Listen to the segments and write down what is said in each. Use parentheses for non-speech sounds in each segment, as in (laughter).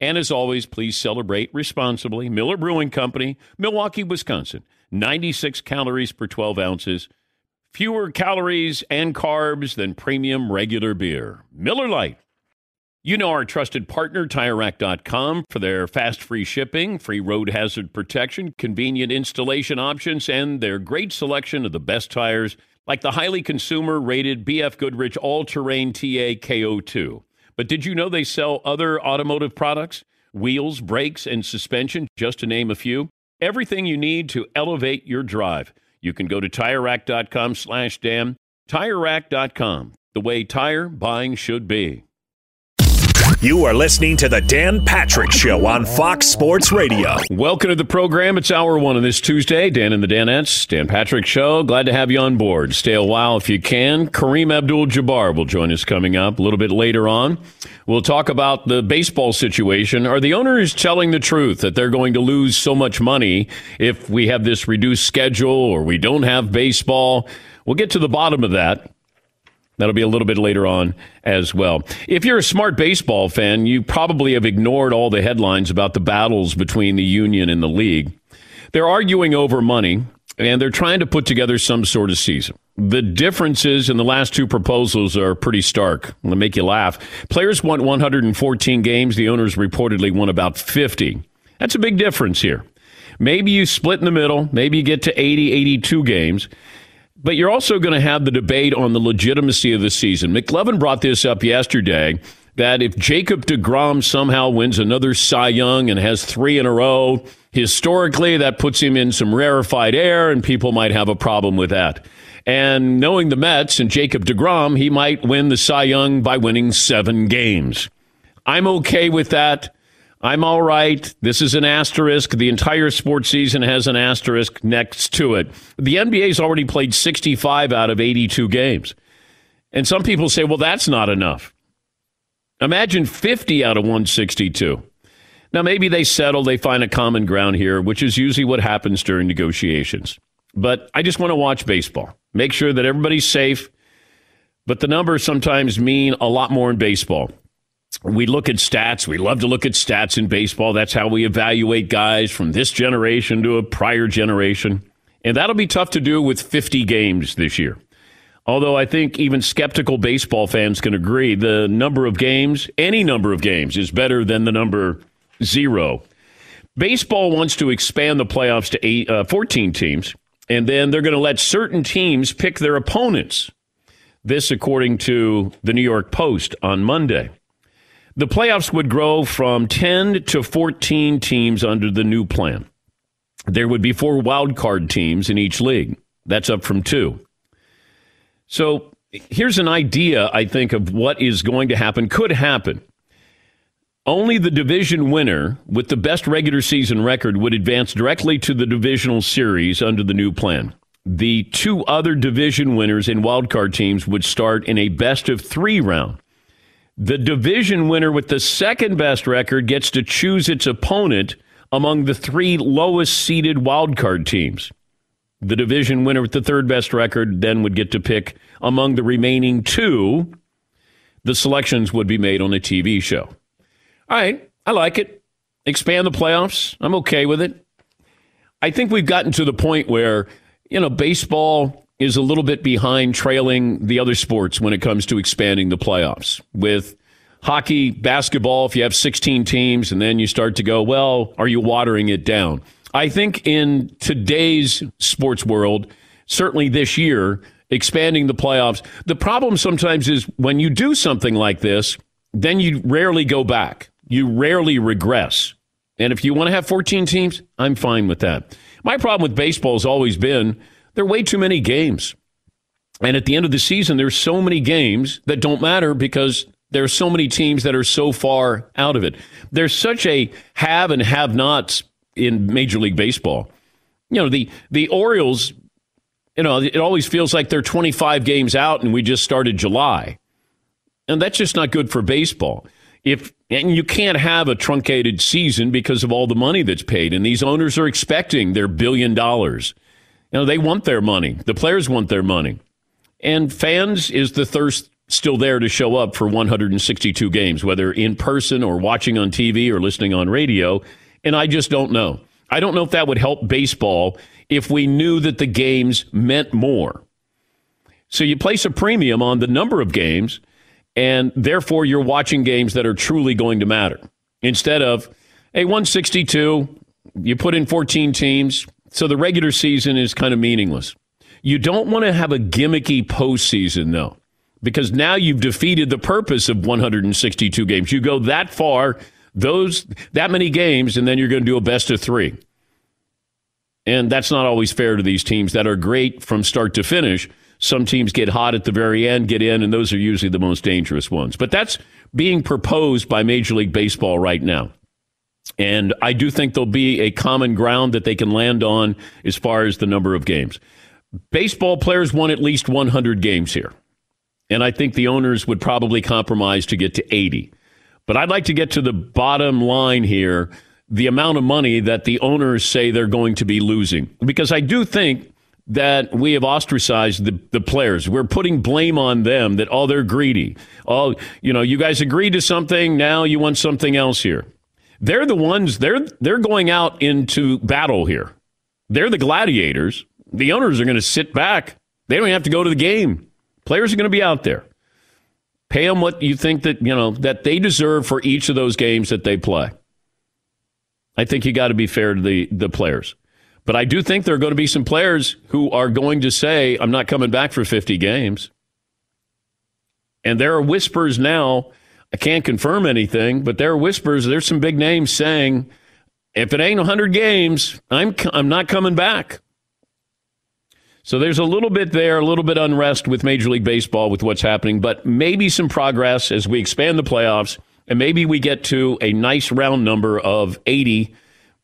And as always, please celebrate responsibly. Miller Brewing Company, Milwaukee, Wisconsin. 96 calories per 12 ounces. Fewer calories and carbs than premium regular beer. Miller Lite. You know our trusted partner, TireRack.com, for their fast free shipping, free road hazard protection, convenient installation options, and their great selection of the best tires, like the highly consumer rated BF Goodrich All Terrain TA KO2. But did you know they sell other automotive products? Wheels, brakes, and suspension, just to name a few. Everything you need to elevate your drive. You can go to TireRack.com slash Dan. TireRack.com, the way tire buying should be. You are listening to the Dan Patrick Show on Fox Sports Radio. Welcome to the program. It's hour one of this Tuesday. Dan and the Danettes, Dan Patrick Show. Glad to have you on board. Stay a while if you can. Kareem Abdul Jabbar will join us coming up a little bit later on. We'll talk about the baseball situation. Are the owners telling the truth that they're going to lose so much money if we have this reduced schedule or we don't have baseball? We'll get to the bottom of that. That'll be a little bit later on as well. If you're a smart baseball fan, you probably have ignored all the headlines about the battles between the union and the league. They're arguing over money, and they're trying to put together some sort of season. The differences in the last two proposals are pretty stark. They'll make you laugh. Players want 114 games. The owners reportedly want about 50. That's a big difference here. Maybe you split in the middle. Maybe you get to 80, 82 games. But you're also going to have the debate on the legitimacy of the season. McLovin brought this up yesterday that if Jacob DeGrom somehow wins another Cy Young and has three in a row, historically that puts him in some rarefied air and people might have a problem with that. And knowing the Mets and Jacob DeGrom, he might win the Cy Young by winning seven games. I'm okay with that. I'm all right. This is an asterisk. The entire sports season has an asterisk next to it. The NBA's already played 65 out of 82 games. And some people say, well, that's not enough. Imagine 50 out of 162. Now, maybe they settle, they find a common ground here, which is usually what happens during negotiations. But I just want to watch baseball, make sure that everybody's safe. But the numbers sometimes mean a lot more in baseball we look at stats. We love to look at stats in baseball. That's how we evaluate guys from this generation to a prior generation. And that'll be tough to do with 50 games this year. Although I think even skeptical baseball fans can agree the number of games, any number of games, is better than the number zero. Baseball wants to expand the playoffs to eight, uh, 14 teams, and then they're going to let certain teams pick their opponents. This, according to the New York Post on Monday. The playoffs would grow from 10 to 14 teams under the new plan. There would be four wild card teams in each league. That's up from two. So here's an idea, I think, of what is going to happen, could happen. Only the division winner with the best regular season record would advance directly to the divisional series under the new plan. The two other division winners in wildcard teams would start in a best of three round. The division winner with the second best record gets to choose its opponent among the three lowest seeded wildcard teams. The division winner with the third best record then would get to pick among the remaining two. The selections would be made on a TV show. All right, I like it. Expand the playoffs. I'm okay with it. I think we've gotten to the point where, you know, baseball is a little bit behind trailing the other sports when it comes to expanding the playoffs. With hockey, basketball, if you have 16 teams and then you start to go, well, are you watering it down? I think in today's sports world, certainly this year, expanding the playoffs, the problem sometimes is when you do something like this, then you rarely go back. You rarely regress. And if you want to have 14 teams, I'm fine with that. My problem with baseball has always been there are way too many games. And at the end of the season, there's so many games that don't matter because there are so many teams that are so far out of it. There's such a have and have nots in Major League Baseball. You know, the, the Orioles, you know, it always feels like they're 25 games out and we just started July. And that's just not good for baseball. If and you can't have a truncated season because of all the money that's paid and these owners are expecting their billion dollars. You know, they want their money. The players want their money. And fans is the thirst still there to show up for 162 games, whether in person or watching on TV or listening on radio. And I just don't know. I don't know if that would help baseball if we knew that the games meant more. So you place a premium on the number of games, and therefore you're watching games that are truly going to matter. Instead of, a 162, you put in 14 teams, so the regular season is kind of meaningless. You don't want to have a gimmicky postseason, though, because now you've defeated the purpose of 162 games. You go that far, those that many games, and then you're going to do a best of three. And that's not always fair to these teams that are great from start to finish. Some teams get hot at the very end, get in, and those are usually the most dangerous ones. But that's being proposed by Major League Baseball right now. And I do think there'll be a common ground that they can land on as far as the number of games. Baseball players won at least 100 games here. And I think the owners would probably compromise to get to 80. But I'd like to get to the bottom line here the amount of money that the owners say they're going to be losing. Because I do think that we have ostracized the, the players. We're putting blame on them that, oh, they're greedy. Oh, you know, you guys agreed to something, now you want something else here. They're the ones, they're, they're going out into battle here. They're the gladiators. The owners are going to sit back. They don't have to go to the game. Players are going to be out there. Pay them what you think that, you know, that they deserve for each of those games that they play. I think you got to be fair to the, the players. But I do think there are going to be some players who are going to say, I'm not coming back for 50 games. And there are whispers now. I can't confirm anything, but there are whispers. There's some big names saying, if it ain't 100 games, I'm, I'm not coming back. So there's a little bit there, a little bit unrest with Major League Baseball with what's happening, but maybe some progress as we expand the playoffs and maybe we get to a nice round number of 80.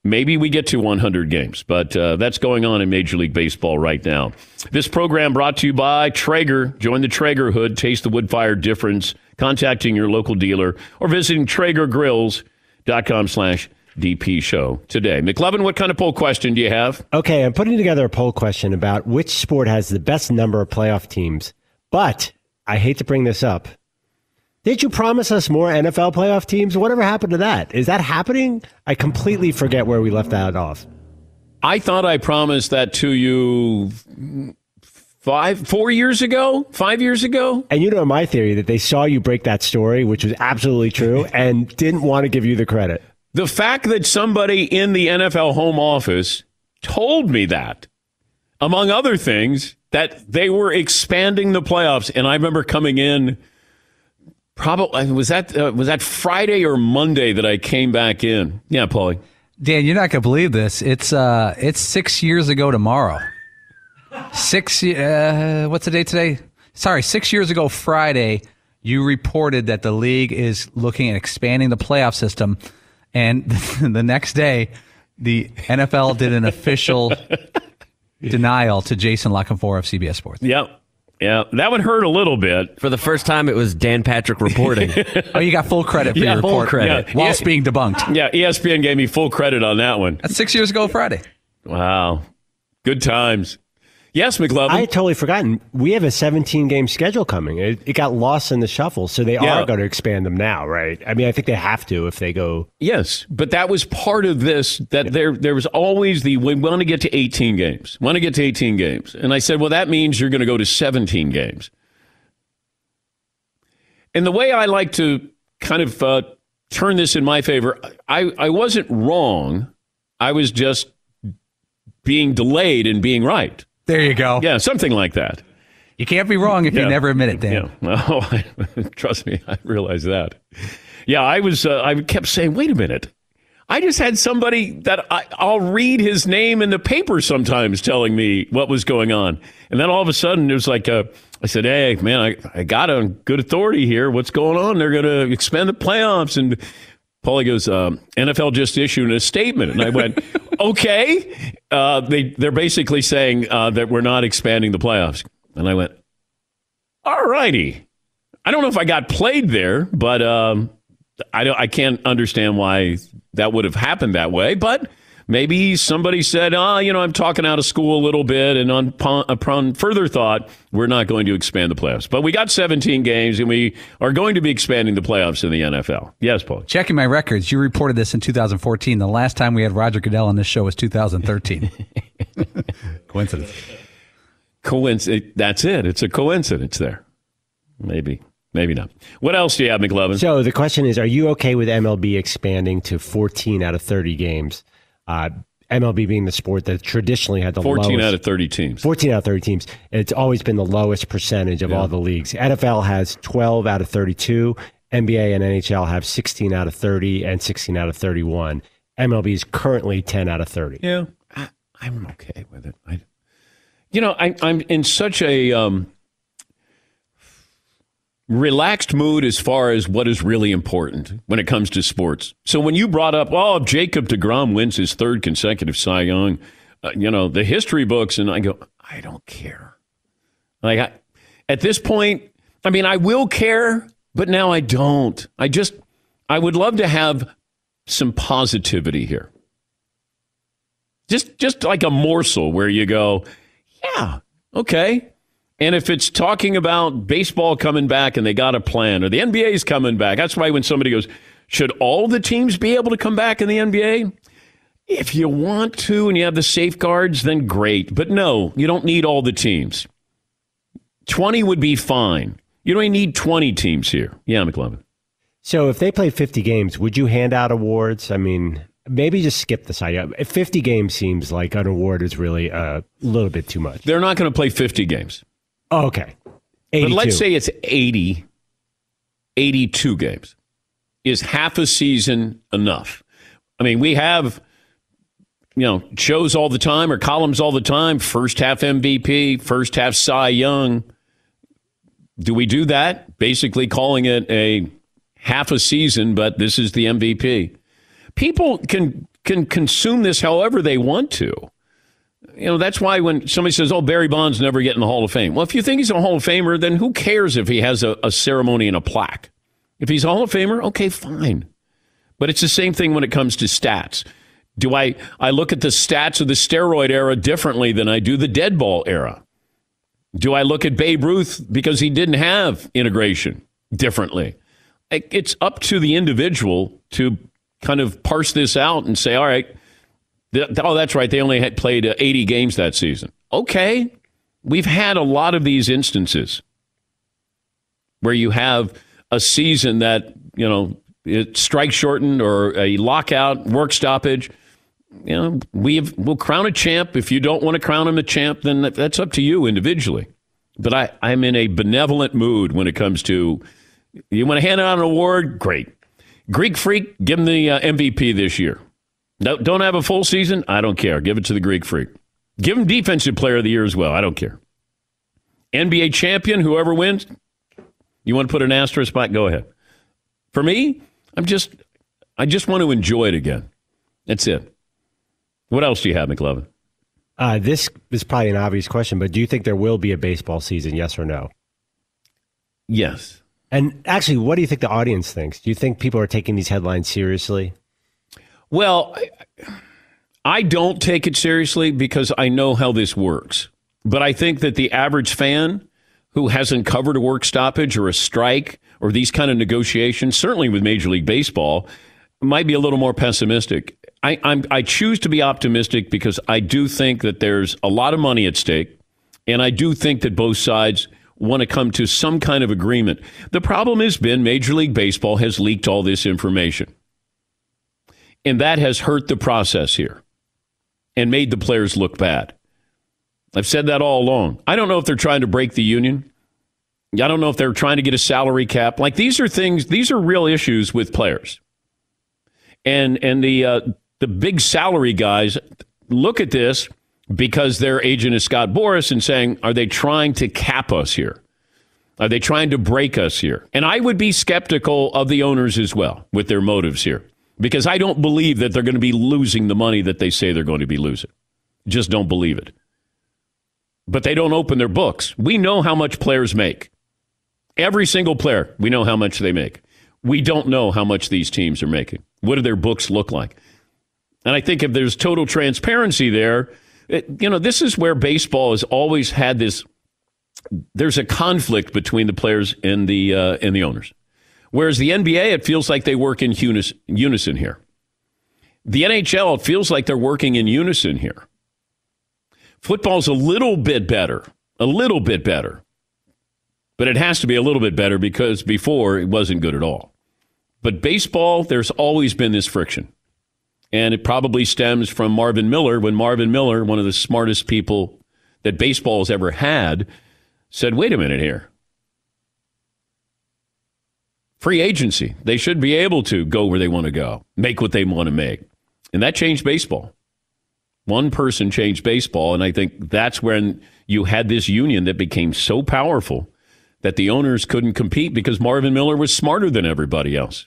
Maybe we get to 100 games, but uh, that's going on in Major League Baseball right now. This program brought to you by Traeger. Join the Traeger hood, taste the wood fire difference, contacting your local dealer or visiting TraegerGrills.com slash DP show today. McLovin, what kind of poll question do you have? Okay, I'm putting together a poll question about which sport has the best number of playoff teams. But I hate to bring this up. Did you promise us more NFL playoff teams? Whatever happened to that? Is that happening? I completely forget where we left that off. I thought I promised that to you five, four years ago, five years ago. And you know my theory that they saw you break that story, which was absolutely true, (laughs) and didn't want to give you the credit. The fact that somebody in the NFL home office told me that, among other things, that they were expanding the playoffs. And I remember coming in, probably, was that, uh, was that Friday or Monday that I came back in? Yeah, Paulie. Dan, you're not gonna believe this. It's uh, it's six years ago tomorrow. Six. Uh, what's the date today? Sorry, six years ago Friday. You reported that the league is looking at expanding the playoff system, and (laughs) the next day, the NFL did an official (laughs) denial to Jason La Canfora of CBS Sports. Yep. Yeah, that would hurt a little bit. For the first time, it was Dan Patrick reporting. (laughs) Oh, you got full credit for Yeah, your full report. credit. Yeah. While Yeah. it's being debunked. Yeah, ESPN gave me full credit on that one. That's six years ago Friday. Wow. Good times. Yes, McLovin. I had totally forgotten. We have a 17 game schedule coming. It, it got lost in the shuffle, so they Yeah. are going to expand them now, right? I mean, I think they have to if they go. Yes, but that was part of this. That there, there was always the we want to get to 18 games. Want to get to 18 games, and I said, well, that means you're going to go to 17 games. And the way I like to kind of uh, turn this in my favor, I, I wasn't wrong. I was just being delayed in being right. There you go. Yeah, something like that. You can't be wrong if Yeah. you never admit it, Dan. Yeah. (laughs) Oh, (laughs) trust me, I realize that. Yeah, I was. Uh, I kept saying, "Wait a minute." I just had somebody that I, I'll read his name in the paper sometimes telling me what was going on, and then all of a sudden it was like, uh, I said, "Hey, man, I, I got on good authority here. What's going on? They're going to expand the playoffs." And Paulie goes, um, "NFL just issued a statement," and I went, (laughs) "Okay." Uh, they they're basically saying uh, that we're not expanding the playoffs, and I went, "All righty." I don't know if I got played there, but um, I don't. I can't understand why that would have happened that way. But maybe somebody said, "Ah, you know, I'm talking out of school a little bit," and on, upon further thought, we're not going to expand the playoffs. But we got 17 games, and we are going to be expanding the playoffs in the NFL. Yes, Paul. Checking my records, you reported this in 2014. The last time we had Roger Goodell on this show was 2013. (laughs) Coincidence. Coincidence. That's it. It's a coincidence there. Maybe. Maybe not. What else do you have, McLovin? So the question is, are you okay with MLB expanding to 14 out of 30 games? Uh, MLB being the sport that traditionally had the 14 lowest, out of 30 teams. 14 out of 30 teams. It's always been the lowest percentage of all the leagues. NFL has 12 out of 32. NBA and NHL have 16 out of 30 and 16 out of 31. MLB is currently 10 out of 30. Yeah, I, I'm okay with it. I, you know, I, I'm in such a um, relaxed mood as far as what is really important when it comes to sports. So when you brought up, oh, Jacob DeGrom wins his third consecutive Cy Young, uh, you know, the history books, and I go, I don't care. Like, I, at this point, I mean, I will care, but now I don't. I just, I would love to have some positivity here just just like a morsel where you go, yeah, okay. And if it's talking about baseball coming back and they got a plan, or the NBA's coming back, that's why when somebody goes, should all the teams be able to come back in the NBA? If you want to and you have the safeguards, then great. But no, you don't need all the teams. 20 would be fine. You don't even need 20 teams here. Yeah, McLovin. So if they play 50 games, would you hand out awards? I mean, maybe just skip the side. 50 games seems like an award is really a little bit too much. They're not going to play 50 games. Oh, okay. But let's say it's 80, 82 games. Is half a season enough? I mean, we have, you know, shows all the time or columns all the time. First half MVP, first half Cy Young. Do we do that? Basically calling it a half a season, but this is the MVP. People can can consume this however they want to. You know, that's why when somebody says, oh, Barry Bonds never get in the Hall of Fame. Well, if you think he's a Hall of Famer, then who cares if he has a, a ceremony and a plaque? If he's a Hall of Famer, okay, fine. But it's the same thing when it comes to stats. Do I, I look at the stats of the steroid era differently than I do the dead ball era? Do I look at Babe Ruth because he didn't have integration differently? It's up to the individual to kind of parse this out and say, all right, oh, that's right. They only had played uh, 80 games that season. Okay. We've had a lot of these instances where you have a season that, you know, it strike shortened or a lockout, work stoppage. You know, we've, we'll crown a champ. If you don't want to crown him a champ, then that's up to you individually. But I, I'm in a benevolent mood when it comes to you want to hand out an award? Great. Greek Freak, give him the uh, MVP this year. No, don't have a full season? I don't care. Give it to the Greek Freak. Give him Defensive Player of the Year as well. I don't care. NBA champion, whoever wins, you want to put an asterisk by? Go ahead. For me, I'm just, I just want to enjoy it again. That's it. What else do you have, McLovin? Uh, this is probably an obvious question, but do you think there will be a baseball season? Yes or no? Yes. And actually, what do you think the audience thinks? Do you think people are taking these headlines seriously? Well, I, don't take it seriously because I know how this works. But I think that the average fan who hasn't covered a work stoppage or a strike or these kind of negotiations, certainly with Major League Baseball, might be a little more pessimistic. I, I'm, I choose to be optimistic because I do think that there's a lot of money at stake, and I do think that both sides want to come to some kind of agreement. The problem has been Major League Baseball has leaked all this information, and that has hurt the process here and made the players look bad. I've said that all along. I don't know if they're trying to break the union. I don't know if they're trying to get a salary cap. Like these are things, these are real issues with players. And and the uh, the big salary guys look at this because their agent is Scott Boras and saying, are they trying to cap us here? Are they trying to break us here? And I would be skeptical of the owners as well with their motives here because I don't believe that they're going to be losing the money that they say they're going to be losing. Just don't believe it. But they don't open their books. We know how much players make. Every single player, we know how much they make. We don't know how much these teams are making. What do their books look like? And I think if there's total transparency there, it, you know, this is where baseball has always had this. There's a conflict between the players and the uh, and the owners, whereas the NBA it feels like they work in unison, here. The NHL it feels like they're working in unison here. Football's a little bit better, a little bit better, but it has to be a little bit better because before it wasn't good at all. But baseball, there's always been this friction. And it probably stems from Marvin Miller when Marvin Miller, one of the smartest people that baseball has ever had, said, wait a minute here. Free agency. They should be able to go where they want to go, make what they want to make. And that changed baseball. One person changed baseball. And I think that's when you had this union that became so powerful that the owners couldn't compete because Marvin Miller was smarter than everybody else.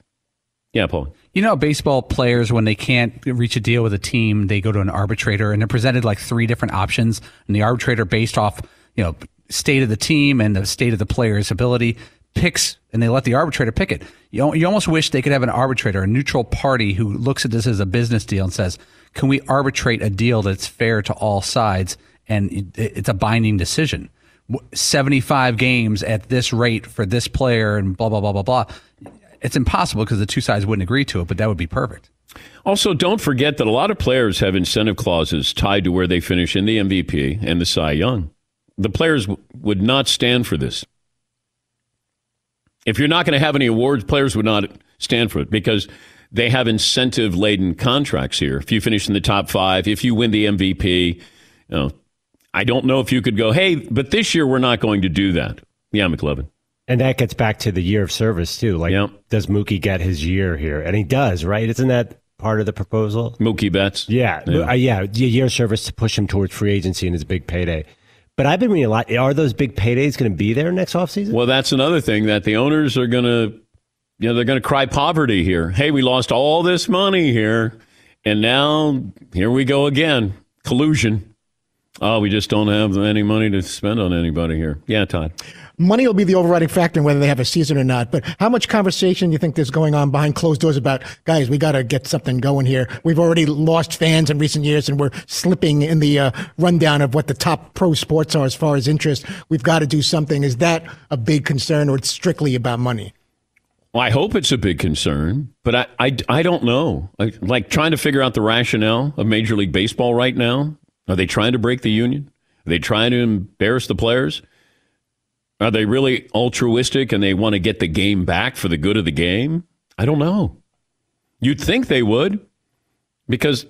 Yeah, Paul. You know, baseball players, when they can't reach a deal with a team, they go to an arbitrator and they're presented like three different options. And the arbitrator, based off, you know, state of the team and the state of the player's ability, picks and they let the arbitrator pick it. You, you almost wish they could have an arbitrator, a neutral party who looks at this as a business deal and says, can we arbitrate a deal that's fair to all sides? And it's a binding decision. 75 games at this rate for this player and blah, blah, blah, blah, blah it's impossible because the two sides wouldn't agree to it, but that would be perfect. Also, don't forget that a lot of players have incentive clauses tied to where they finish in the MVP and the Cy Young. The players w- would not stand for this. If you're not going to have any awards, players would not stand for it because they have incentive laden contracts here. If you finish in the top five, if you win the MVP, you know, I don't know if you could go, hey, but this year we're not going to do that. Yeah, McLovin. And that gets back to the year of service too. Like, yep. does Mookie get his year here? And he does, right? Isn't that part of the proposal? Mookie Betts. Yeah, yeah, uh, yeah. Year of service to push him towards free agency and his big payday. But I've been reading a lot. Are those big paydays going to be there next offseason? Well, that's another thing that the owners are going to, you know, they're going to cry poverty here. Hey, we lost all this money here, and now here we go again. Collusion. Oh, we just don't have any money to spend on anybody here. Yeah, Todd money will be the overriding factor in whether they have a season or not. But how much conversation do you think there's going on behind closed doors about, guys, we got to get something going here. We've already lost fans in recent years and we're slipping in the uh, rundown of what the top pro sports are as far as interest. We've got to do something. Is that a big concern or it's strictly about money? Well, I hope it's a big concern, but I, I, I don't know. Like, like trying to figure out the rationale of Major League Baseball right now. Are they trying to break the union? Are they trying to embarrass the players? Are they really altruistic and they want to get the game back for the good of the game? I don't know. You'd think they would because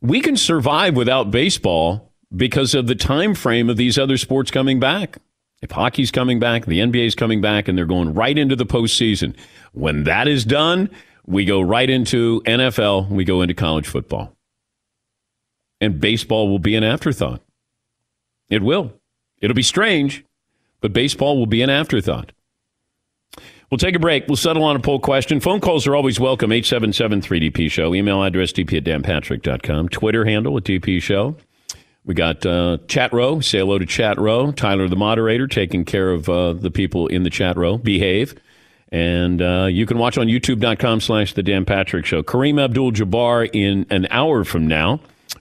we can survive without baseball because of the time frame of these other sports coming back. If hockey's coming back, the NBA's coming back, and they're going right into the postseason. When that is done, we go right into NFL, we go into college football. And baseball will be an afterthought. It will. It'll be strange but baseball will be an afterthought. We'll take a break. We'll settle on a poll question. Phone calls are always welcome. 877 3DP Show. Email address dp at danpatrick.com. Twitter handle at DP Show. We got uh, Chat Row. Say hello to Chat Row. Tyler, the moderator, taking care of uh, the people in the chat row. Behave. And uh, you can watch on youtube.com slash The Dan Patrick Show. Kareem Abdul Jabbar in an hour from now.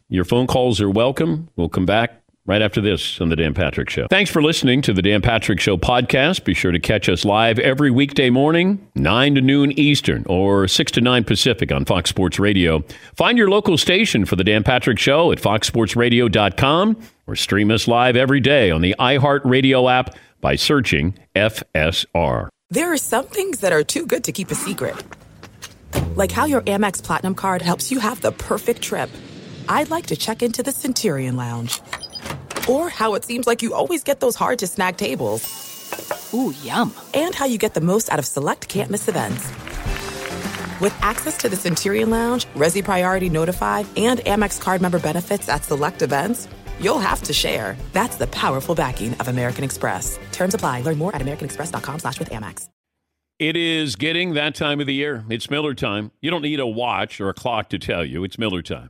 Your phone calls are welcome. We'll come back right after this on The Dan Patrick Show. Thanks for listening to The Dan Patrick Show podcast. Be sure to catch us live every weekday morning, 9 to noon Eastern or 6 to 9 Pacific on Fox Sports Radio. Find your local station for The Dan Patrick Show at foxsportsradio.com or stream us live every day on the iHeartRadio app by searching FSR. There are some things that are too good to keep a secret. Like how your Amex Platinum card helps you have the perfect trip. I'd like to check into the Centurion Lounge. Or how it seems like you always get those hard to snag tables. Ooh, yum. And how you get the most out of select can't miss events. With access to the Centurion Lounge, Resy Priority Notified, and Amex card member benefits at select events, you'll have to share. That's the powerful backing of American Express. Terms apply. Learn more at americanexpress.com slash with Amex. It is getting that time of the year. It's Miller time. You don't need a watch or a clock to tell you. It's Miller time.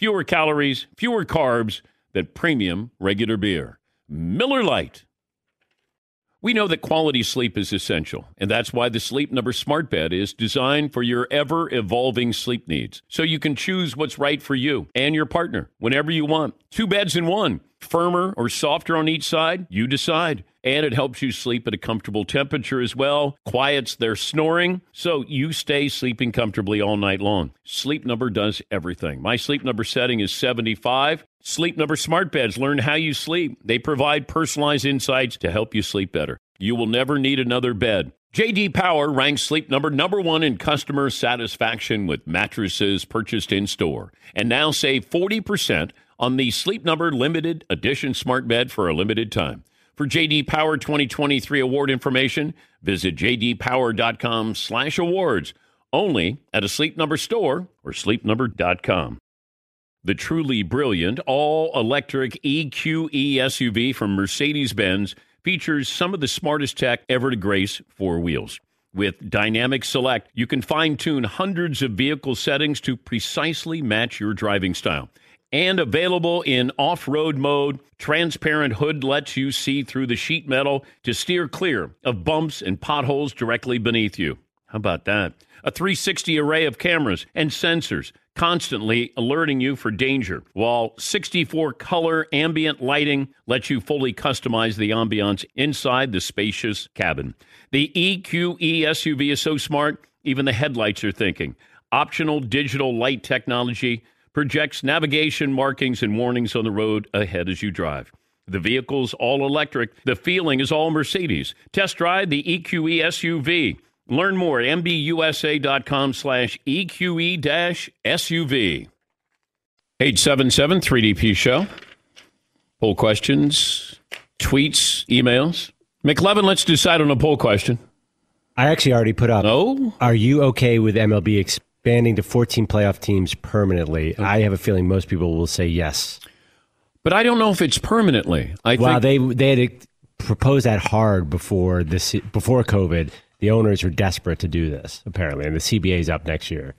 fewer calories, fewer carbs than premium regular beer. Miller Lite. We know that quality sleep is essential, and that's why the Sleep Number Smart Bed is designed for your ever evolving sleep needs. So you can choose what's right for you and your partner whenever you want. Two beds in one, firmer or softer on each side, you decide. And it helps you sleep at a comfortable temperature as well, quiets their snoring, so you stay sleeping comfortably all night long. Sleep Number does everything. My sleep number setting is 75. Sleep Number smart beds learn how you sleep. They provide personalized insights to help you sleep better. You will never need another bed. JD Power ranks Sleep Number number 1 in customer satisfaction with mattresses purchased in store. And now save 40% on the Sleep Number limited edition smart bed for a limited time. For JD Power 2023 award information, visit jdpower.com/awards. Only at a Sleep Number store or sleepnumber.com. The truly brilliant all electric EQE SUV from Mercedes Benz features some of the smartest tech ever to grace four wheels. With Dynamic Select, you can fine tune hundreds of vehicle settings to precisely match your driving style. And available in off road mode, transparent hood lets you see through the sheet metal to steer clear of bumps and potholes directly beneath you. How about that? A 360 array of cameras and sensors constantly alerting you for danger, while 64 color ambient lighting lets you fully customize the ambiance inside the spacious cabin. The EQE SUV is so smart, even the headlights are thinking. Optional digital light technology projects navigation markings and warnings on the road ahead as you drive. The vehicle's all electric. The feeling is all Mercedes. Test drive the EQE SUV. Learn more at mbusa.com slash EQE SUV. 877 3DP Show. Poll questions, tweets, emails. McLovin, let's decide on a poll question. I actually already put up. Oh? Are you okay with MLB expanding to 14 playoff teams permanently? I have a feeling most people will say yes. But I don't know if it's permanently. I Well, think they they had proposed that hard before this before COVID. The owners were desperate to do this apparently, and the CBA is up next year.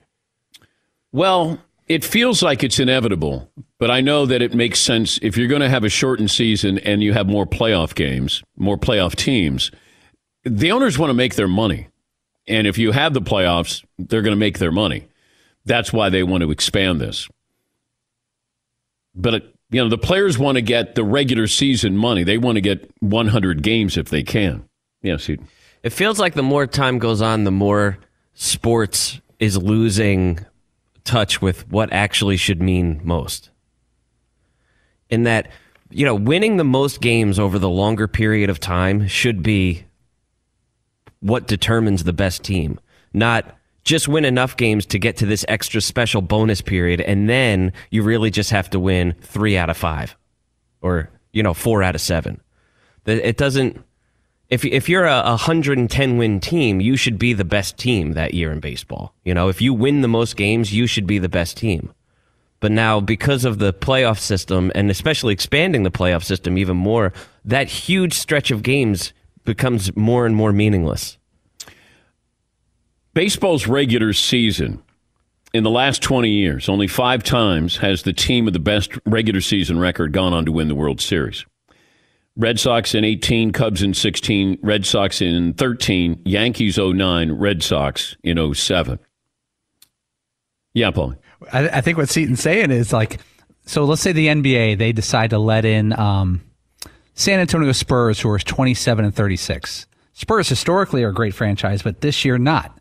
Well, it feels like it's inevitable, but I know that it makes sense if you're going to have a shortened season and you have more playoff games, more playoff teams. The owners want to make their money. And if you have the playoffs, they're going to make their money. That's why they want to expand this. But you know, the players want to get the regular season money. They want to get 100 games if they can. Yes, he, It feels like the more time goes on, the more sports is losing touch with what actually should mean most. In that, you know, winning the most games over the longer period of time should be what determines the best team, not just win enough games to get to this extra special bonus period, and then you really just have to win three out of five, or you know four out of seven. It doesn't. If if you're a 110 win team, you should be the best team that year in baseball. You know, if you win the most games, you should be the best team. But now, because of the playoff system, and especially expanding the playoff system even more, that huge stretch of games becomes more and more meaningless. Baseball's regular season in the last 20 years, only five times has the team with the best regular season record gone on to win the World Series. Red Sox in 18, Cubs in 16, Red Sox in 13, Yankees 09, Red Sox in 07. Yeah, Paul. I, I think what Seton's saying is like, so let's say the NBA they decide to let in um, San Antonio Spurs, who are 27 and 36. Spurs historically are a great franchise, but this year not.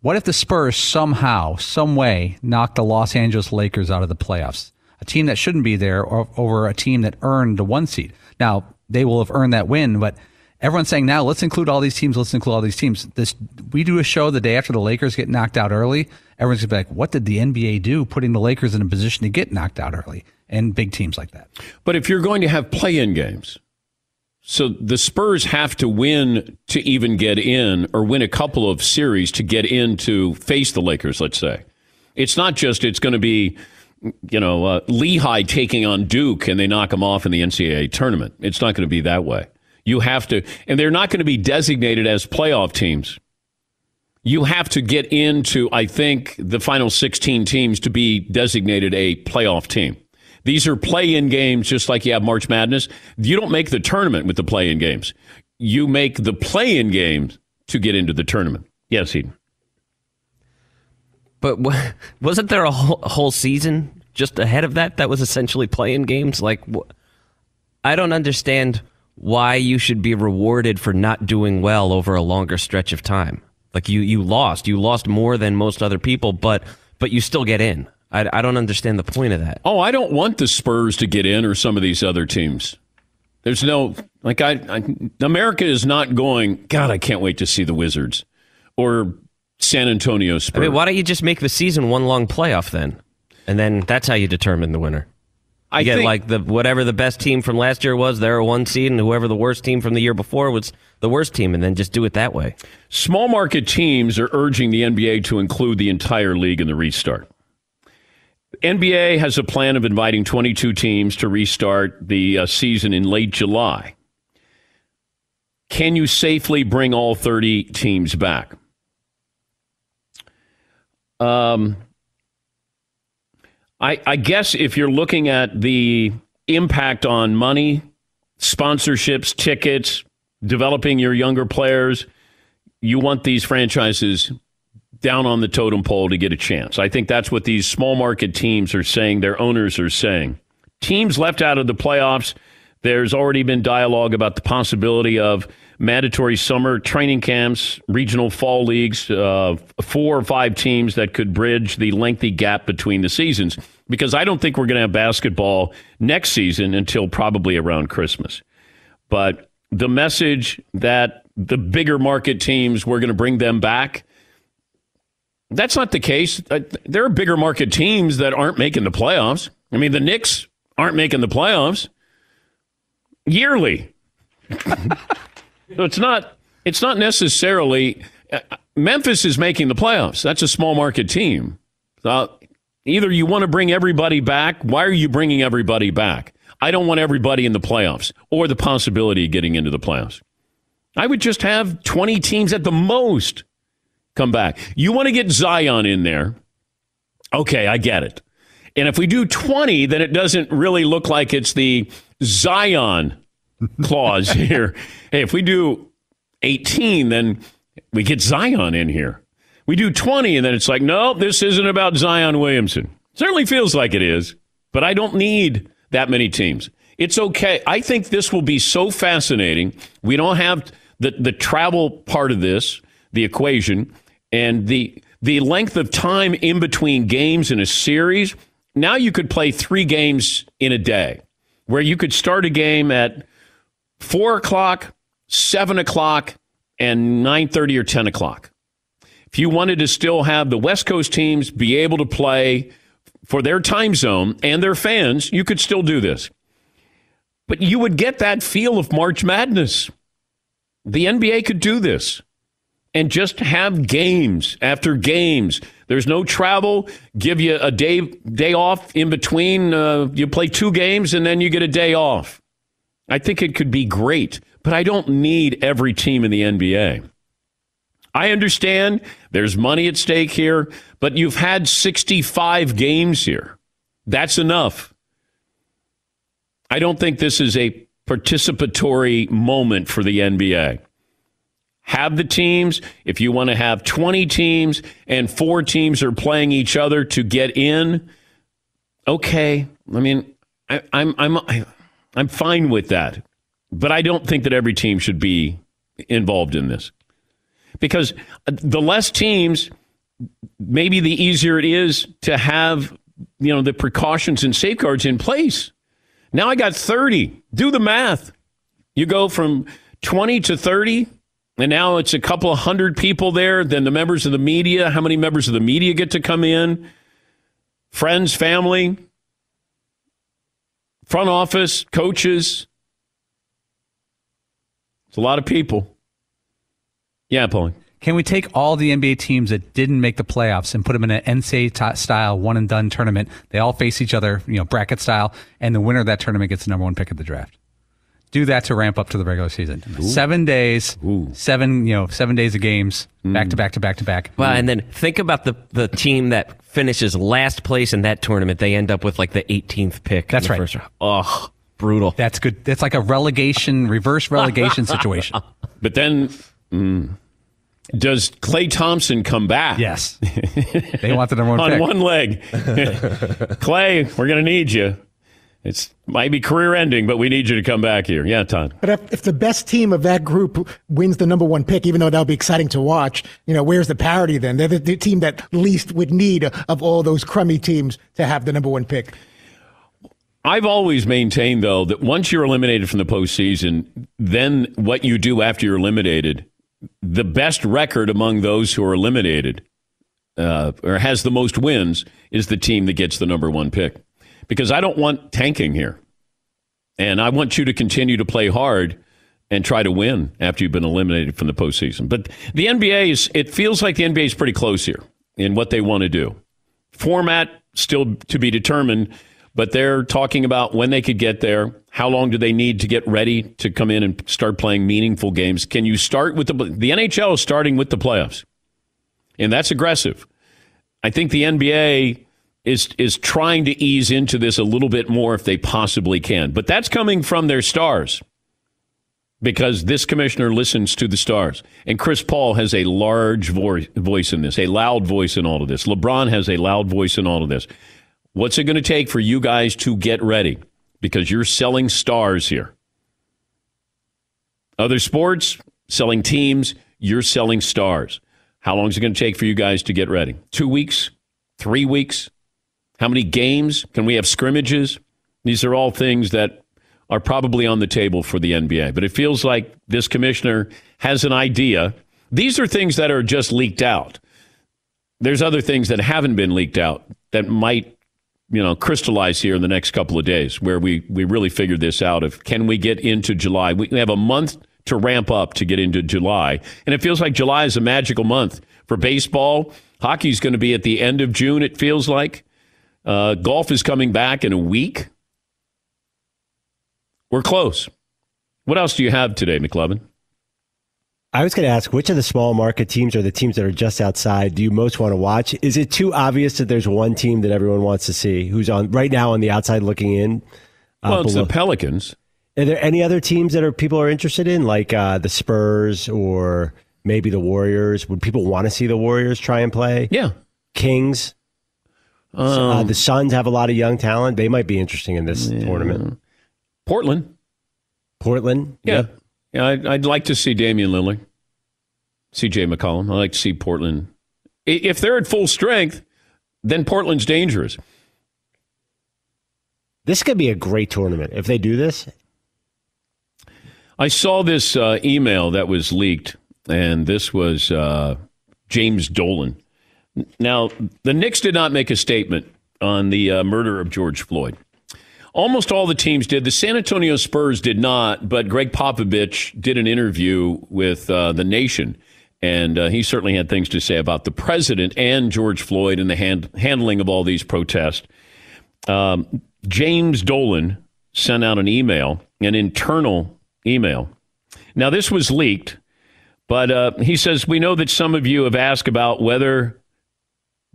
What if the Spurs somehow, some way, knock the Los Angeles Lakers out of the playoffs? A team that shouldn't be there over a team that earned the one seed. Now, they will have earned that win, but everyone's saying now let's include all these teams, let's include all these teams. This we do a show the day after the Lakers get knocked out early everyone's gonna be like, what did the NBA do putting the Lakers in a position to get knocked out early and big teams like that? But if you're going to have play in games, so the Spurs have to win to even get in or win a couple of series to get in to face the Lakers, let's say. It's not just it's going to be, you know, uh, Lehigh taking on Duke and they knock them off in the NCAA tournament. It's not going to be that way. You have to, and they're not going to be designated as playoff teams you have to get into, I think, the final 16 teams to be designated a playoff team. These are play in games, just like you have March Madness. You don't make the tournament with the play in games. You make the play in games to get into the tournament. Yes, Seton. But (laughs) wasn't there a whole, whole season just ahead of that that was essentially play in games? Like, I don't understand why you should be rewarded for not doing well over a longer stretch of time. Like you, you lost. You lost more than most other people, but but you still get in. I, I don't understand the point of that. Oh, I don't want the Spurs to get in or some of these other teams. There's no like I, I America is not going. God, I can't wait to see the Wizards or San Antonio Spurs. I mean, why don't you just make the season one long playoff then, and then that's how you determine the winner. I get think, like the whatever the best team from last year was, they're a one seed, and whoever the worst team from the year before was the worst team, and then just do it that way. Small market teams are urging the NBA to include the entire league in the restart. NBA has a plan of inviting 22 teams to restart the uh, season in late July. Can you safely bring all 30 teams back? Um, I, I guess if you're looking at the impact on money, sponsorships, tickets, developing your younger players, you want these franchises down on the totem pole to get a chance. I think that's what these small market teams are saying, their owners are saying. Teams left out of the playoffs, there's already been dialogue about the possibility of mandatory summer training camps, regional fall leagues, uh, four or five teams that could bridge the lengthy gap between the seasons. Because I don't think we're going to have basketball next season until probably around Christmas. But the message that the bigger market teams, we're going to bring them back. That's not the case. Uh, there are bigger market teams that aren't making the playoffs. I mean, the Knicks aren't making the playoffs yearly. So it's not it's not necessarily uh, Memphis is making the playoffs. That's a small market team. So either you want to bring everybody back. Why are you bringing everybody back? I don't want everybody in the playoffs or the possibility of getting into the playoffs. I would just have 20 teams at the most come back. You want to get Zion in there. Okay, I get it. And if we do 20, then it doesn't really look like it's the Zion (laughs) clause here. Hey, if we do 18, then we get Zion in here. We do 20, and then it's like, no, this isn't about Zion Williamson. Certainly feels like it is, but I don't need that many teams. It's okay. I think this will be so fascinating. We don't have the, the travel part of this, the equation, and the the length of time in between games in a series. Now you could play three games in a day, where you could start a game at four o'clock, seven o'clock, and 9:30 or 10 o'clock. If you wanted to still have the West Coast teams be able to play for their time zone and their fans, you could still do this. But you would get that feel of March Madness. The NBA could do this and just have games after games. There's no travel. Give you a day day off in between. Uh, you play two games and then you get a day off. I think it could be great, but I don't need every team in the NBA. I understand there's money at stake here, but you've had 65 games here. That's enough. I don't think this is a participatory moment for the NBA. Have the teams. If you want to have 20 teams and four teams are playing each other to get in, okay. I mean, I, I'm I'm I'm fine with that, but I don't think that every team should be involved in this because uh, the less teams, maybe the easier it is to have you know the precautions and safeguards in place. Now I got 30. Do the math. You go from 20 to 30, and now it's a couple of hundred people there. Then the members of the media, how many members of the media get to come in? Friends, family, front office, coaches. It's a lot of people. Yeah, Paulie. Can we take all the NBA teams that didn't make the playoffs and put them in an NCAA style one and done tournament? They all face each other, you know, bracket style, and the winner of that tournament gets the number one pick of the draft. Do that to ramp up to the regular season. Ooh. Seven days, Ooh. seven you know, seven days of games, mm. back to back to back to back. Well, and then think about the the team that finishes last place in that tournament. They end up with like the 18th pick. That's right. Oh, brutal. That's good. That's like a relegation, reverse relegation situation. (laughs) But then. Mm does Klay Thompson come back? Yes. They want the number one (laughs) on pick. one leg. (laughs) Clay, we're going to need you. It's might be career ending, but we need you to come back here. Yeah, Todd. But if, if, the best team of that group wins the number one pick, even though that'll be exciting to watch, you know, where's the parity then? They're the, the team that least would need of all those crummy teams to have the number one pick. I've always maintained, though, that once you're eliminated from the postseason, then what you do after you're eliminated the best record among those who are eliminated uh, or has the most wins is the team that gets the number one pick. Because I don't want tanking here. And I want you to continue to play hard and try to win after you've been eliminated from the postseason. But the NBA is, it feels like the NBA is pretty close here in what they want to do. Format still to be determined, but they're talking about when they could get there. How long do they need to get ready to come in and start playing meaningful games? Can you start with the the NHL is starting with the playoffs, and that's aggressive. I think the NBA is is trying to ease into this a little bit more if they possibly can, but that's coming from their stars because this commissioner listens to the stars. And Chris Paul has a large voice in this, a loud voice in all of this. LeBron has a loud voice in all of this. What's it going to take for you guys to get ready? Because you're selling stars here. Other sports, selling teams, you're selling stars. How long is it going to take for you guys to get ready? Two weeks? Three weeks? How many games? Can we have scrimmages? These are all things that are probably on the table for the NBA. But it feels like this commissioner has an idea. These are things that are just leaked out. There's other things that haven't been leaked out that might you know, crystallize here in the next couple of days where we, we really figured this out of can we get into July? We have a month to ramp up to get into July. And it feels like July is a magical month for baseball. Hockey's going to be at the end of June, it feels like. Uh, golf is coming back in a week. We're close. What else do you have today, McLovin? I was going to ask which of the small market teams or the teams that are just outside do you most want to watch? Is it too obvious that there's one team that everyone wants to see who's on right now on the outside looking in? Uh, well, it's below. the Pelicans. Are there any other teams that are people are interested in, like uh, the Spurs or maybe the Warriors? Would people want to see the Warriors try and play? Yeah, Kings. Uh, um, uh, the Suns have a lot of young talent. They might be interesting in this yeah. tournament. Portland. Portland. Yeah. Yep. Yeah, I'd, I'd like to see Damian Lillard, CJ McCollum. I'd like to see Portland. If they're at full strength, then Portland's dangerous. This could be a great tournament if they do this. I saw this uh, email that was leaked and this was uh, James Dolan. Now, the Knicks did not make a statement on the uh, murder of George Floyd. Almost all the teams did. The San Antonio Spurs did not, but Gregg Popovich did an interview with uh, The Nation, and uh, he certainly had things to say about the president and George Floyd and the hand- handling of all these protests. Um, James Dolan sent out an email, an internal email. Now, this was leaked, but uh, he says, We know that some of you have asked about whether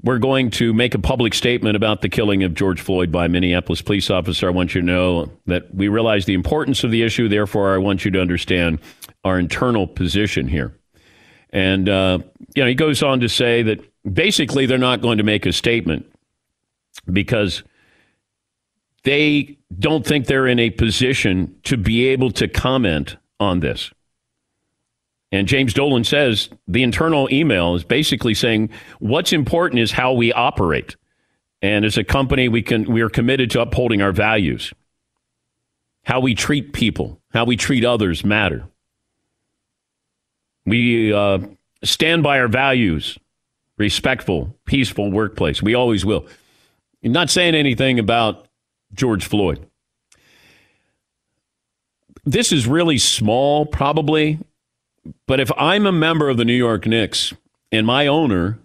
we're going to make a public statement about the killing of George Floyd by a Minneapolis police officer. I want you to know that we realize the importance of the issue. Therefore, I want you to understand our internal position here. And, uh, you know, he goes on to say that basically they're not going to make a statement because they don't think they're in a position to be able to comment on this. And James Dolan says the internal email is basically saying what's important is how we operate. And as a company, we can we are committed to upholding our values. How we treat people, how we treat others matter. We uh, stand by our values, respectful, peaceful workplace. We always will. You're not saying anything about George Floyd. This is really small, probably but if I'm a member of the New York Knicks and my owner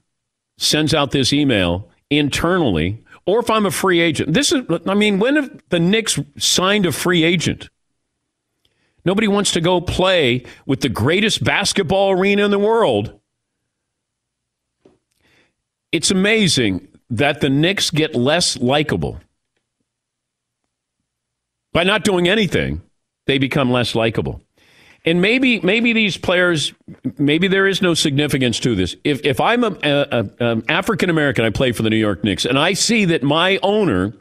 sends out this email internally, or if I'm a free agent, this is, I mean, when have the Knicks signed a free agent? Nobody wants to go play with the greatest basketball arena in the world. It's amazing that the Knicks get less likable. By not doing anything, they become less likable and maybe maybe these players maybe there is no significance to this. If if I'm a, a, a African American, I play for the New York Knicks, and I see that my owner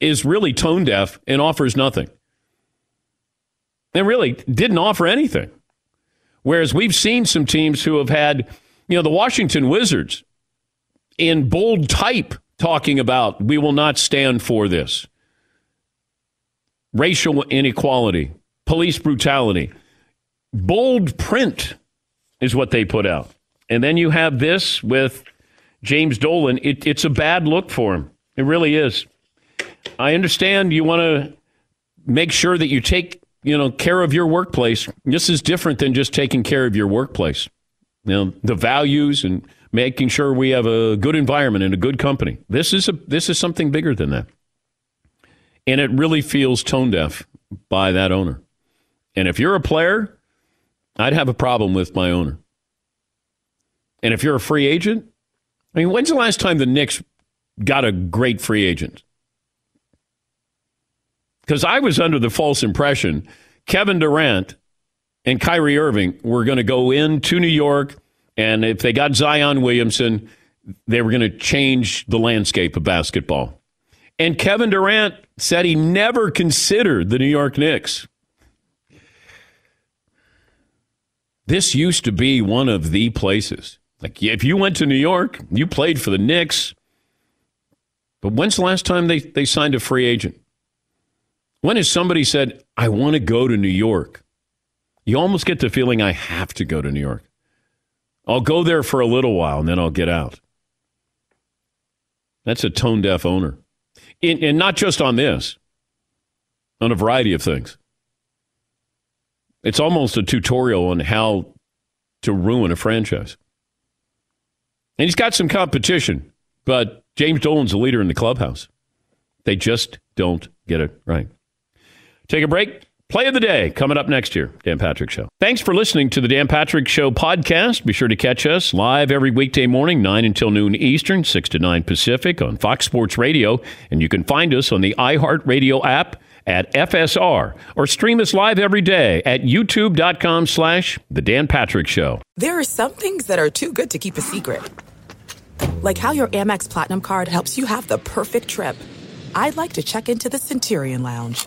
is really tone deaf and offers nothing, and really didn't offer anything. Whereas we've seen some teams who have had, you know, the Washington Wizards in bold type talking about we will not stand for this racial inequality, police brutality bold print is what they put out. And then you have this with James Dolan. It, it's a bad look for him. It really is. I understand you want to make sure that you take you know care of your workplace. This is different than just taking care of your workplace. You know the values and making sure we have a good environment and a good company. This is a this is something bigger than that. And it really feels tone deaf by that owner. And if you're a player I'd have a problem with my owner. And if you're a free agent, I mean, when's the last time the Knicks got a great free agent? Because I was under the false impression Kevin Durant and Kyrie Irving were going to go into New York, and if they got Zion Williamson, they were going to change the landscape of basketball. And Kevin Durant said he never considered the New York Knicks. This used to be one of the places. Like if you went to New York, you played for the Knicks. But when's the last time they, they signed a free agent? When has somebody said, I want to go to New York? You almost get the feeling I have to go to New York. I'll go there for a little while and then I'll get out. That's a tone deaf owner. In, and not just on this, on a variety of things. It's almost a tutorial on how to ruin a franchise. And he's got some competition, but James Dolan's a leader in the clubhouse. They just don't get it right. Take a break. Play of the day coming up next year. Dan Patrick Show. Thanks for listening to the Dan Patrick Show podcast. Be sure to catch us live every weekday morning, 9 until noon Eastern, 6 to 9 Pacific on Fox Sports Radio. And you can find us on the iHeartRadio app at FSR or stream us live every day at youtube.com slash The Dan Patrick Show. There are some things that are too good to keep a secret. Like how your Amex Platinum card helps you have the perfect trip. I'd like to check into the Centurion Lounge.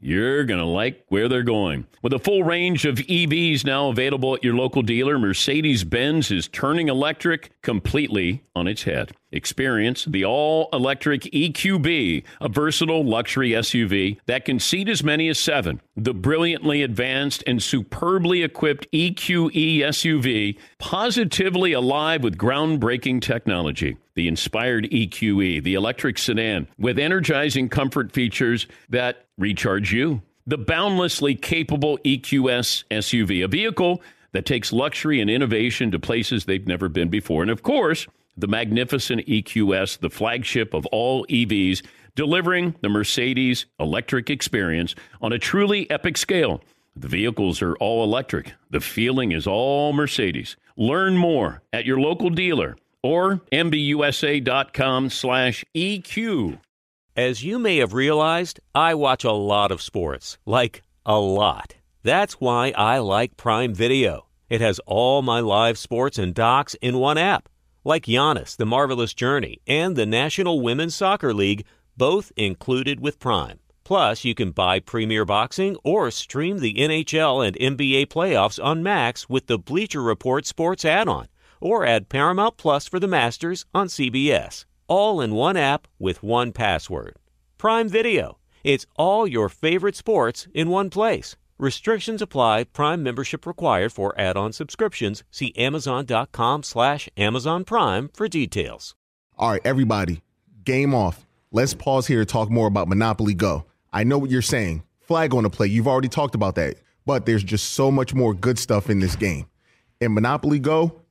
you're going to like where they're going. With a full range of EVs now available at your local dealer, Mercedes Benz is turning electric completely on its head. Experience the all electric EQB, a versatile luxury SUV that can seat as many as seven. The brilliantly advanced and superbly equipped EQE SUV, positively alive with groundbreaking technology. The inspired EQE, the electric sedan, with energizing comfort features that recharge you. The boundlessly capable EQS SUV, a vehicle that takes luxury and innovation to places they've never been before. And of course, the magnificent EQS, the flagship of all EVs, delivering the Mercedes electric experience on a truly epic scale. The vehicles are all electric. The feeling is all Mercedes. Learn more at your local dealer or mbusa.com slash EQ. As you may have realized, I watch a lot of sports. Like, a lot. That's why I like Prime Video. It has all my live sports and docs in one app. Like Giannis, The Marvelous Journey, and the National Women's Soccer League, both included with Prime. Plus, you can buy Premier Boxing or stream the NHL and NBA playoffs on Max with the Bleacher Report Sports add on, or add Paramount Plus for the Masters on CBS. All in one app with one password. Prime Video. It's all your favorite sports in one place. Restrictions apply. Prime membership required for add-on subscriptions. See Amazon.com slash Amazon Prime for details. All right, everybody, game off. Let's pause here to talk more about Monopoly Go. I know what you're saying. Flag on the play. You've already talked about that. But there's just so much more good stuff in this game. In Monopoly Go,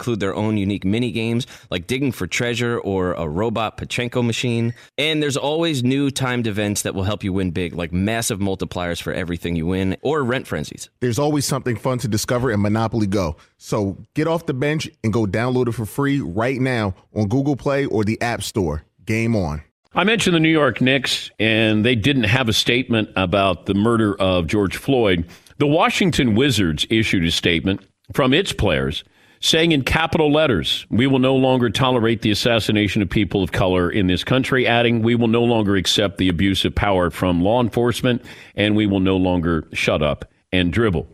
include their own unique mini games like digging for treasure or a robot Pachinko machine. And there's always new timed events that will help you win big, like massive multipliers for everything you win or rent frenzies. There's always something fun to discover in Monopoly Go. So get off the bench and go download it for free right now on Google Play or the App Store. Game on. I mentioned the New York Knicks, and they didn't have a statement about the murder of George Floyd. The Washington Wizards issued a statement from its players saying in capital letters, we will no longer tolerate the assassination of people of color in this country, adding, we will no longer accept the abuse of power from law enforcement, and we will no longer shut up and dribble.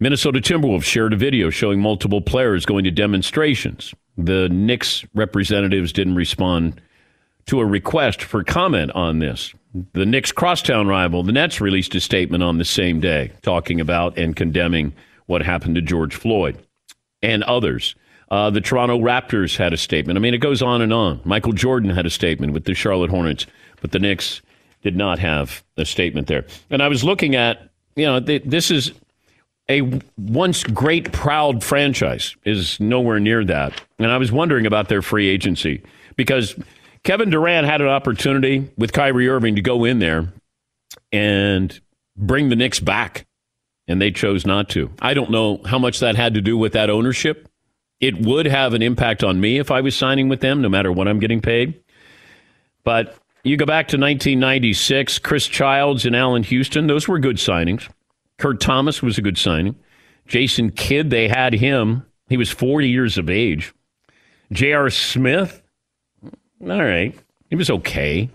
Minnesota Timberwolves shared a video showing multiple players going to demonstrations. The Knicks representatives didn't respond to a request for comment on this. The Knicks crosstown rival, the Nets, released a statement on the same day talking about and condemning what happened to George Floyd and others. Uh, the Toronto Raptors had a statement. I mean, it goes on and on. Michael Jordan had a statement with the Charlotte Hornets, but the Knicks did not have a statement there. And I was looking at, you know, th- this is a once great, proud franchise is nowhere near that. And I was wondering about their free agency because Kevin Durant had an opportunity with Kyrie Irving to go in there and bring the Knicks back, and they chose not to. I don't know how much that had to do with that ownership. It would have an impact on me if I was signing with them, no matter what I'm getting paid. But you go back to 1996, Chris Childs and Allan Houston, those were good signings. Kurt Thomas was a good signing. Jason Kidd, they had him. He was 40 years of age. J.R. Smith, all right. He was okay.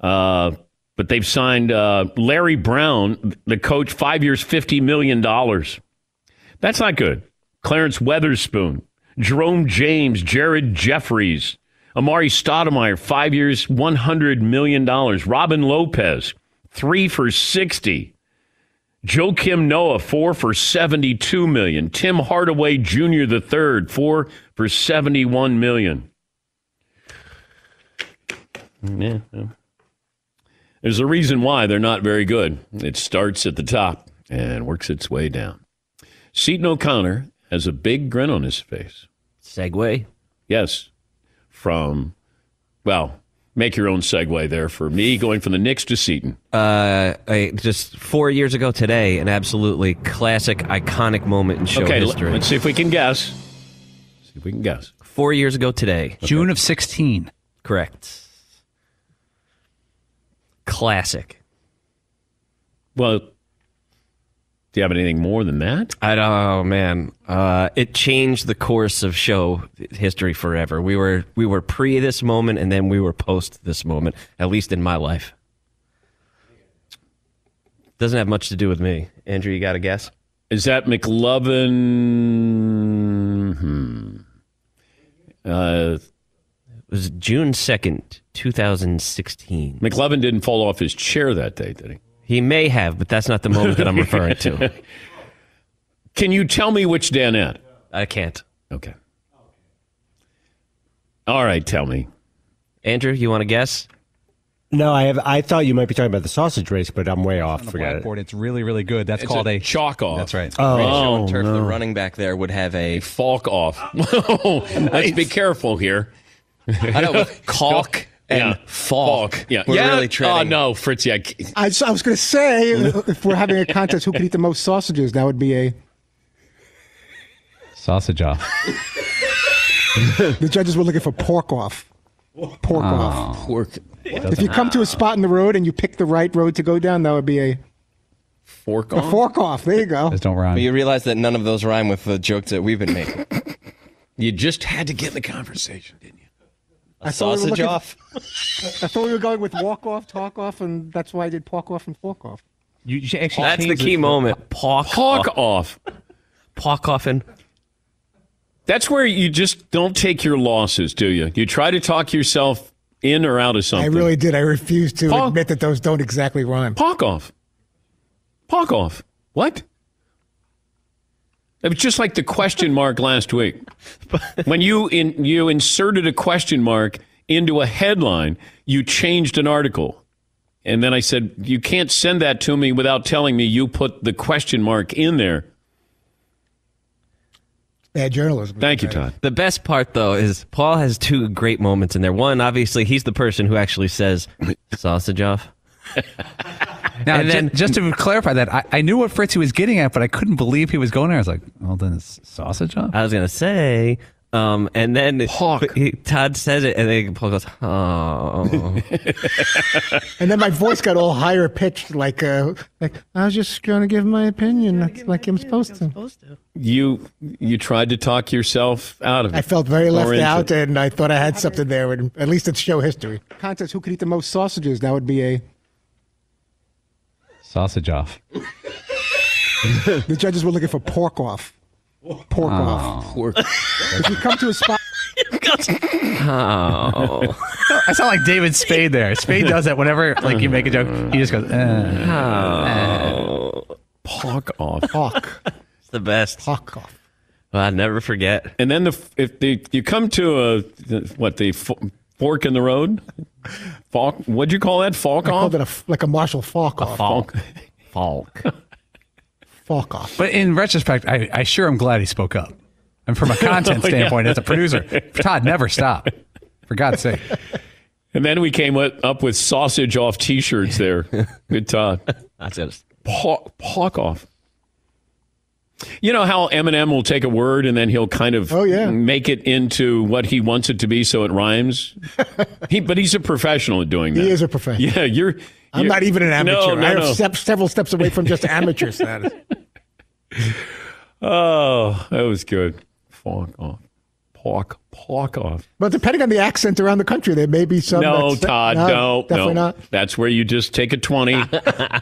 Uh, but they've signed uh, Larry Brown, the coach, five years, $50 million. That's not good. Clarence Weatherspoon, Jerome James, Jared Jeffries, Amar'e Stoudemire, five years, $100 million. Robin Lopez, three for 60. Joakim Noah, four for 72 million. Tim Hardaway Jr. the third, four for 71 million. Yeah. There's a reason why they're not very good. It starts at the top and works its way down. Seton O'Connor has a big grin on his face. Segue? Yes. From, well, make your own segue there for me going from the Knicks to Seton. Uh, I, just four years ago today, an absolutely classic, iconic moment in show okay, history. let's see if we can guess. See if we can guess. Four years ago today. June of 16. Correct. Classic. Well, do you have anything more than that? I don't oh, man. Uh, it changed the course of show history forever. We were we were pre this moment and then we were post this moment, at least in my life. Doesn't have much to do with me. Andrew, you got a guess? Is that McLovin? Hmm. Uh, was June 2nd, 2016. McLovin didn't fall off his chair that day, did he? He may have, but that's not the moment that I'm referring to. (laughs) Can you tell me which Danette? I can't. Okay. All right, tell me. Andrew, you want to guess? No, I have. I thought you might be talking about the sausage race, but I'm way off. On the Forget it. it's really, really good. That's It's called a a, chalk off. That's right. Oh, Oh, and turf, oh, no. the running back there would have a Faulk off. (laughs) Let's be careful here. I know with (laughs) caulk and Yeah. falk. Yeah. We're yeah. really oh, treading. no, Fritzy. I, can't- I, I was going to say, (laughs) if we're having a contest, who could eat the most sausages? That would be a. Sausage off. The judges were looking for pork off. Pork Oh. off. Pork. If you come to a spot in the road and you pick the right road to go down, that would be a, fork off. a fork off. There you go. Just don't rhyme. But you realize that none of those rhyme with the jokes that we've been making. You just had to get in the conversation, didn't you? I thought we were Sausage looking- off. (laughs) I thought we were going with walk off, talk off, and that's why I did pork off and fork off. You, you actually That's the key it. moment. Pawk, Hawk off. off. Pawk off and That's where you just don't take your losses, do you? You try to talk yourself in or out of something. I really did. I refuse to Pork- admit that those don't exactly rhyme. Park off. Park off. What? It was just like the question mark last week. When you in, you inserted a question mark into a headline, you changed an article. And then I said, you can't send that to me without telling me you put the question mark in there. Bad journalism. Thank you, Todd. The best part, though, is Paul has two great moments in there. One, obviously, he's the person who actually says sausage off. (laughs) Now, And ju- then- just to clarify that, I, I knew what Fritzy was getting at, but I couldn't believe he was going there. I was like, well, then it's sausage off? I was gonna say, um, and then Hawk. he- Todd says it, and then Paul goes, "Oh." (laughs) And then my voice got all higher pitched, like, uh, like I was just going to give my opinion, that's like I'm supposed to. You you tried to talk yourself out of it. I felt very left into out, it. and I thought I had something there. And at least it's show history. Contest: Who could eat the most sausages? That would be a. Sausage off. (laughs) The judges were looking for pork off. Pork off. Pork. If you come to a spot, (laughs) oh. I sound like David Spade there. Spade does that whenever like you make a joke. He just goes, eh. oh. Park off. pork, It's the best. pork off. Well, I'll never forget. And then the if the you come to a what the f- fork in the road, falk. What'd you call that? Falk I off. called it a f like a Marshall Faulk off. Falk. Falk. Falk off. But in retrospect, I, I sure am glad he spoke up. And from a (laughs) content Oh, yeah. standpoint, as a producer, Todd, never stop. For God's sake. And then we came with, up with sausage off T-shirts there. (laughs) Good Todd. That's it. Park, park off. You know how Eminem will take a word and then he'll kind of Oh, yeah. make it into what he wants it to be so it rhymes. (laughs) he, but he's a professional at doing that. He is a professional. Yeah, you're. I'm you're- not even an amateur. No, no, I have no. step, several steps away from just amateur (laughs) status. Oh, that was good. Park off. Park, park off. But depending on the accent around the country, there may be some. No, that's- Todd, no, definitely no. not. That's where you just take a 20. (laughs)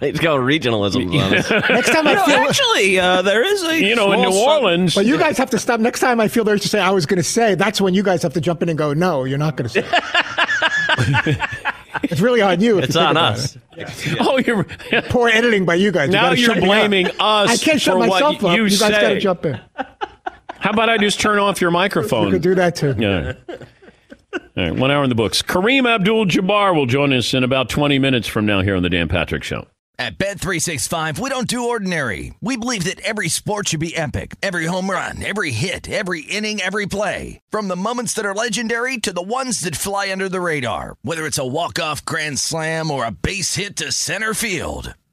it's called regionalism. (laughs) Next time I feel, Actually, uh, there is a you know, in New sub- Orleans. but you guys have to stop. Next time I feel the urge to say I was going to say, that's when you guys have to jump in and go, no, you're not going to say. it. (laughs) it's really on you. If It's you on us. it. Oh, you're Poor editing by you guys. You now you are shut me blaming us I can't shut for what myself up. you You, guys got to jump in. How about I just turn off your microphone? You could do that too. Yeah. All right, one hour in the books. Kareem Abdul Jabbar will join us in about 20 minutes from now here on The Dan Patrick Show. At Bet365, we don't do ordinary. We believe that every sport should be epic. Every home run, every hit, every inning, every play. From the moments that are legendary to the ones that fly under the radar. Whether it's a walk-off grand slam or a base hit to center field.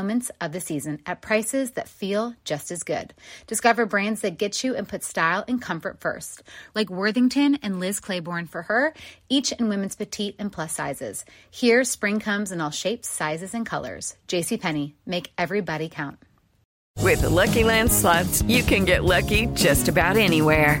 moments of the season at prices that feel just as good. Discover brands that get you and put style and comfort first, like Worthington and Liz Claiborne for her, each in women's petite and plus sizes. Here, spring comes in all shapes, sizes, and colors. JCPenney, make everybody count. With the Lucky Land slots, you can get lucky just about anywhere.